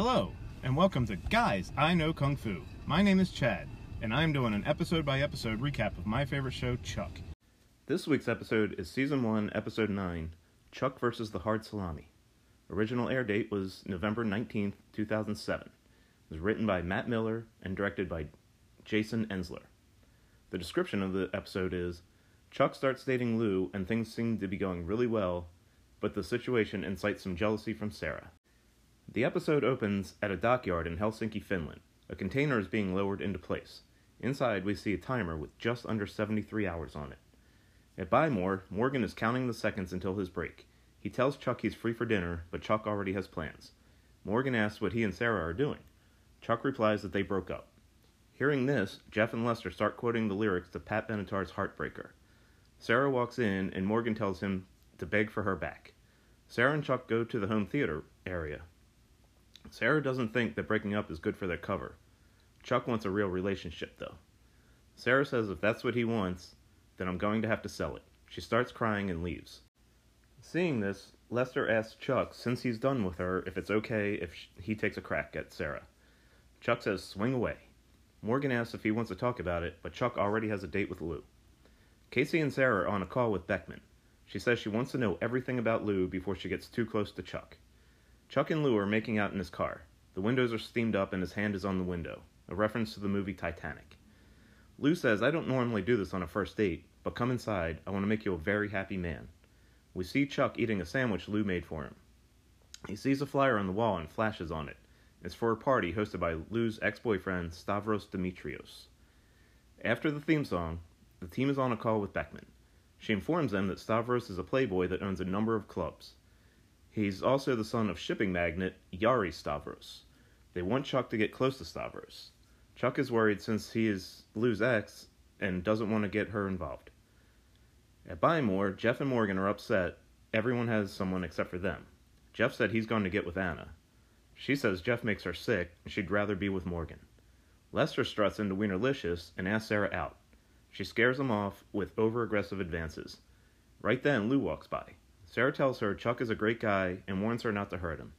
Hello, and welcome to Guys I Know Kung Fu. My name is Chad, and I'm doing an episode by episode recap of my favorite show, Chuck. This week's episode is Season 1, Episode 9 Chuck versus the Hard Salami. Original air date was November 19th, 2007. It was written by Matt Miller and directed by Jason Ensler. The description of the episode is Chuck starts dating Lou, and things seem to be going really well, but the situation incites some jealousy from Sarah. The episode opens at a dockyard in Helsinki, Finland. A container is being lowered into place. Inside, we see a timer with just under 73 hours on it. At Buy More, Morgan is counting the seconds until his break. He tells Chuck he's free for dinner, but Chuck already has plans. Morgan asks what he and Sarah are doing. Chuck replies that they broke up. Hearing this, Jeff and Lester start quoting the lyrics to Pat Benatar's Heartbreaker. Sarah walks in, and Morgan tells him to beg for her back. Sarah and Chuck go to the home theater area. Sarah doesn't think that breaking up is good for their cover. Chuck wants a real relationship, though. Sarah says if that's what he wants, then I'm going to have to sell it. She starts crying and leaves. Seeing this, Lester asks Chuck, since he's done with her, if it's okay if he takes a crack at Sarah. Chuck says, swing away. Morgan asks if he wants to talk about it, but Chuck already has a date with Lou. Casey and Sarah are on a call with Beckman. She says she wants to know everything about Lou before she gets too close to Chuck. Chuck and Lou are making out in his car. The windows are steamed up and his hand is on the window, a reference to the movie Titanic. Lou says, I don't normally do this on a first date, but come inside. I want to make you a very happy man. We see Chuck eating a sandwich Lou made for him. He sees a flyer on the wall and flashes on it. It's for a party hosted by Lou's ex boyfriend, Stavros Dimitrios. After the theme song, the team is on a call with Beckman. She informs them that Stavros is a playboy that owns a number of clubs. He's also the son of shipping magnate Yari Stavros. They want Chuck to get close to Stavros. Chuck is worried since he is Lou's ex and doesn't want to get her involved. At Buy More, Jeff and Morgan are upset. Everyone has someone except for them. Jeff said he's going to get with Anna. She says Jeff makes her sick and she'd rather be with Morgan. Lester struts into Wienerlicious and asks Sarah out. She scares him off with over aggressive advances. Right then, Lou walks by. Sarah tells her Chuck is a great guy and warns her not to hurt him.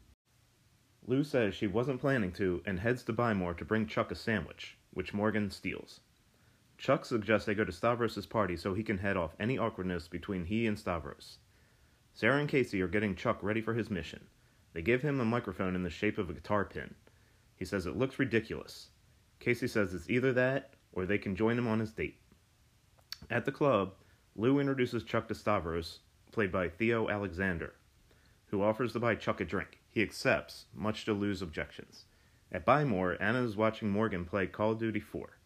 Lou says she wasn't planning to and heads to Buy More to bring Chuck a sandwich, which Morgan steals. Chuck suggests they go to Stavros' party so he can head off any awkwardness between he and Stavros. Sarah and Casey are getting Chuck ready for his mission. They give him a microphone in the shape of a guitar pin. He says it looks ridiculous. Casey says it's either that or they can join him on his date. At the club, Lou introduces Chuck to Stavros, played by Theo Alexander, who offers to buy Chuck a drink. He accepts, much to Lou's objections. At Buy More, Anna is watching Morgan play Call of Duty 4.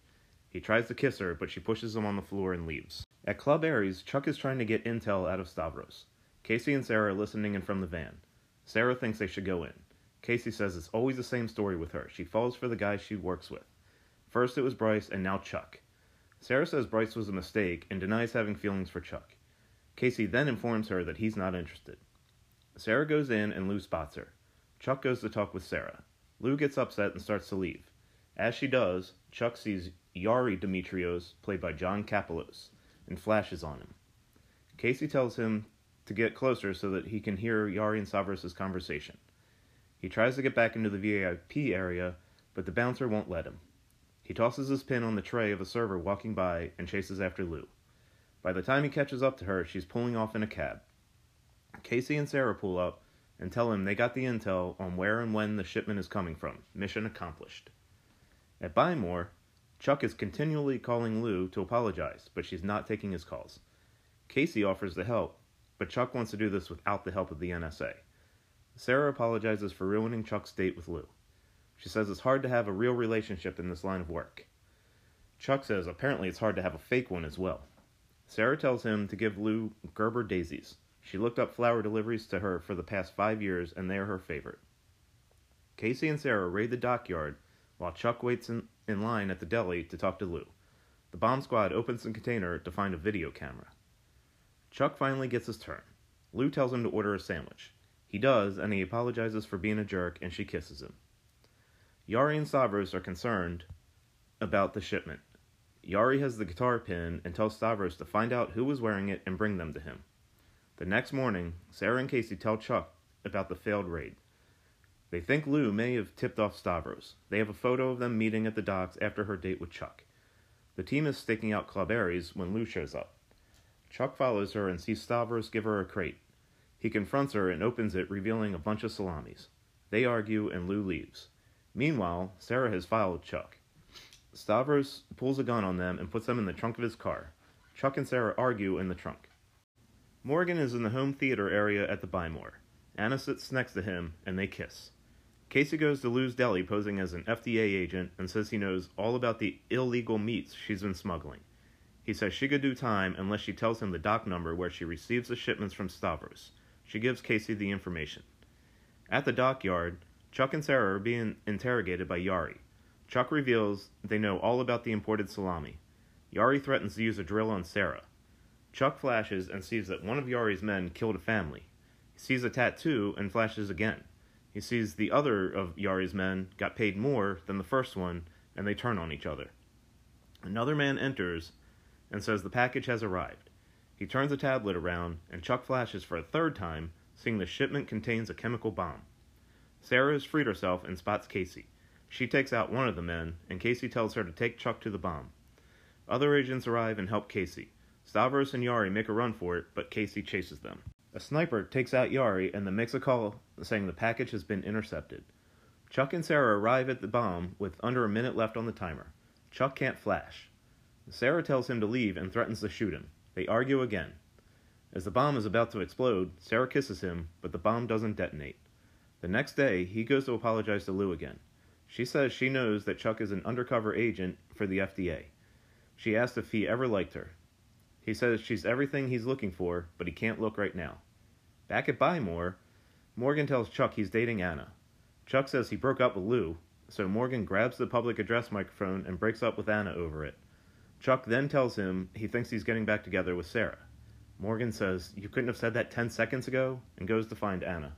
He tries to kiss her, but she pushes him on the floor and leaves. At Club Aries, Chuck is trying to get intel out of Stavros. Casey and Sarah are listening in from the van. Sarah thinks they should go in. Casey says it's always the same story with her. She falls for the guy she works with. First it was Bryce, and now Chuck. Sarah says Bryce was a mistake and denies having feelings for Chuck. Casey then informs her that he's not interested. Sarah goes in and Lou spots her. Chuck goes to talk with Sarah. Lou gets upset and starts to leave. As she does, Chuck sees Yari Dimitrios, played by John Kapelos, and flashes on him. Casey tells him to get closer so that he can hear Yari and Stavros' conversation. He tries to get back into the VIP area, but the bouncer won't let him. He tosses his pin on the tray of a server walking by and chases after Lou. By the time he catches up to her, she's pulling off in a cab. Casey and Sarah pull up and tell him they got the intel on where and when the shipment is coming from. Mission accomplished. At Buy More, Chuck is continually calling Lou to apologize, but she's not taking his calls. Casey offers to help, but Chuck wants to do this without the help of the NSA. Sarah apologizes for ruining Chuck's date with Lou. She says it's hard to have a real relationship in this line of work. Chuck says apparently it's hard to have a fake one as well. Sarah tells him to give Lou Gerber daisies. She looked up flower deliveries to her for the past five years, and they are her favorite. Casey and Sarah raid the dockyard while Chuck waits in, in line at the deli to talk to Lou. The bomb squad opens the container to find a video camera. Chuck finally gets his turn. Lou tells him to order a sandwich. He does, and he apologizes for being a jerk, and she kisses him. Yari and Stavros are concerned about the shipment. Yari has the guitar pin and tells Stavros to find out who was wearing it and bring them to him. The next morning, Sarah and Casey tell Chuck about the failed raid. They think Lou may have tipped off Stavros. They have a photo of them meeting at the docks after her date with Chuck. The team is staking out Club Aries when Lou shows up. Chuck follows her and sees Stavros give her a crate. He confronts her and opens it, revealing a bunch of salamis. They argue and Lou leaves. Meanwhile, Sarah has followed Chuck. Stavros pulls a gun on them and puts them in the trunk of his car. Chuck and Sarah argue in the trunk. Morgan is in the home theater area at the Buy More. Anna sits next to him, and they kiss. Casey goes to Lou's Deli posing as an FDA agent and says he knows all about the illegal meats she's been smuggling. He says she could do time unless she tells him the dock number where she receives the shipments from Stavros. She gives Casey the information. At the dockyard, Chuck and Sarah are being interrogated by Yari. Chuck reveals they know all about the imported salami. Yari threatens to use a drill on Sarah. Chuck flashes and sees that one of Yari's men killed a family. He sees a tattoo and flashes again. He sees the other of Yari's men got paid more than the first one, and they turn on each other. Another man enters and says the package has arrived. He turns the tablet around, and Chuck flashes for a third time, seeing the shipment contains a chemical bomb. Sarah has freed herself and spots Casey. She takes out one of the men, and Casey tells her to take Chuck to the bomb. Other agents arrive and help Casey. Stavros and Yari make a run for it, but Casey chases them. A sniper takes out Yari and then makes a call saying the package has been intercepted. Chuck and Sarah arrive at the bomb with under a minute left on the timer. Chuck can't flash. Sarah tells him to leave and threatens to shoot him. They argue again. As the bomb is about to explode, Sarah kisses him, but the bomb doesn't detonate. The next day, he goes to apologize to Lou again. She says she knows that Chuck is an undercover agent for the FDA. She asks if he ever liked her. He says she's everything he's looking for, but he can't look right now. Back at Buy More, Morgan tells Chuck he's dating Anna. Chuck says he broke up with Lou, so Morgan grabs the public address microphone and breaks up with Anna over it. Chuck then tells him he thinks he's getting back together with Sarah. Morgan says, You couldn't have said that 10 seconds ago, and goes to find Anna.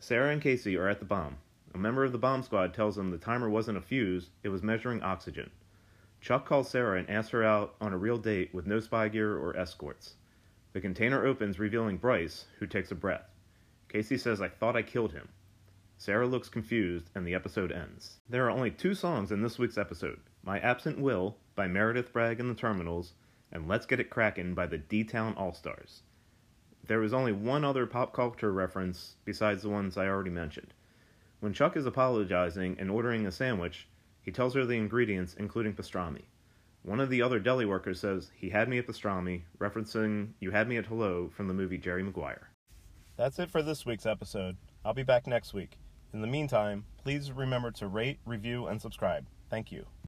Sarah and Casey are at the bomb. A member of the bomb squad tells them the timer wasn't a fuse, it was measuring oxygen. Chuck calls Sarah and asks her out on a real date with no spy gear or escorts. The container opens, revealing Bryce, who takes a breath. Casey says, I thought I killed him. Sarah looks confused, and the episode ends. There are only two songs in this week's episode My Absent Will by Meredith Bragg and the Terminals, and Let's Get It Crackin' by the D Town All Stars. There is only one other pop culture reference besides the ones I already mentioned. When Chuck is apologizing and ordering a sandwich, he tells her the ingredients, including pastrami. One of the other deli workers says, He had me at pastrami, referencing You Had Me at Hello from the movie Jerry Maguire. That's it for this week's episode. I'll be back next week. In the meantime, please remember to rate, review, and subscribe. Thank you.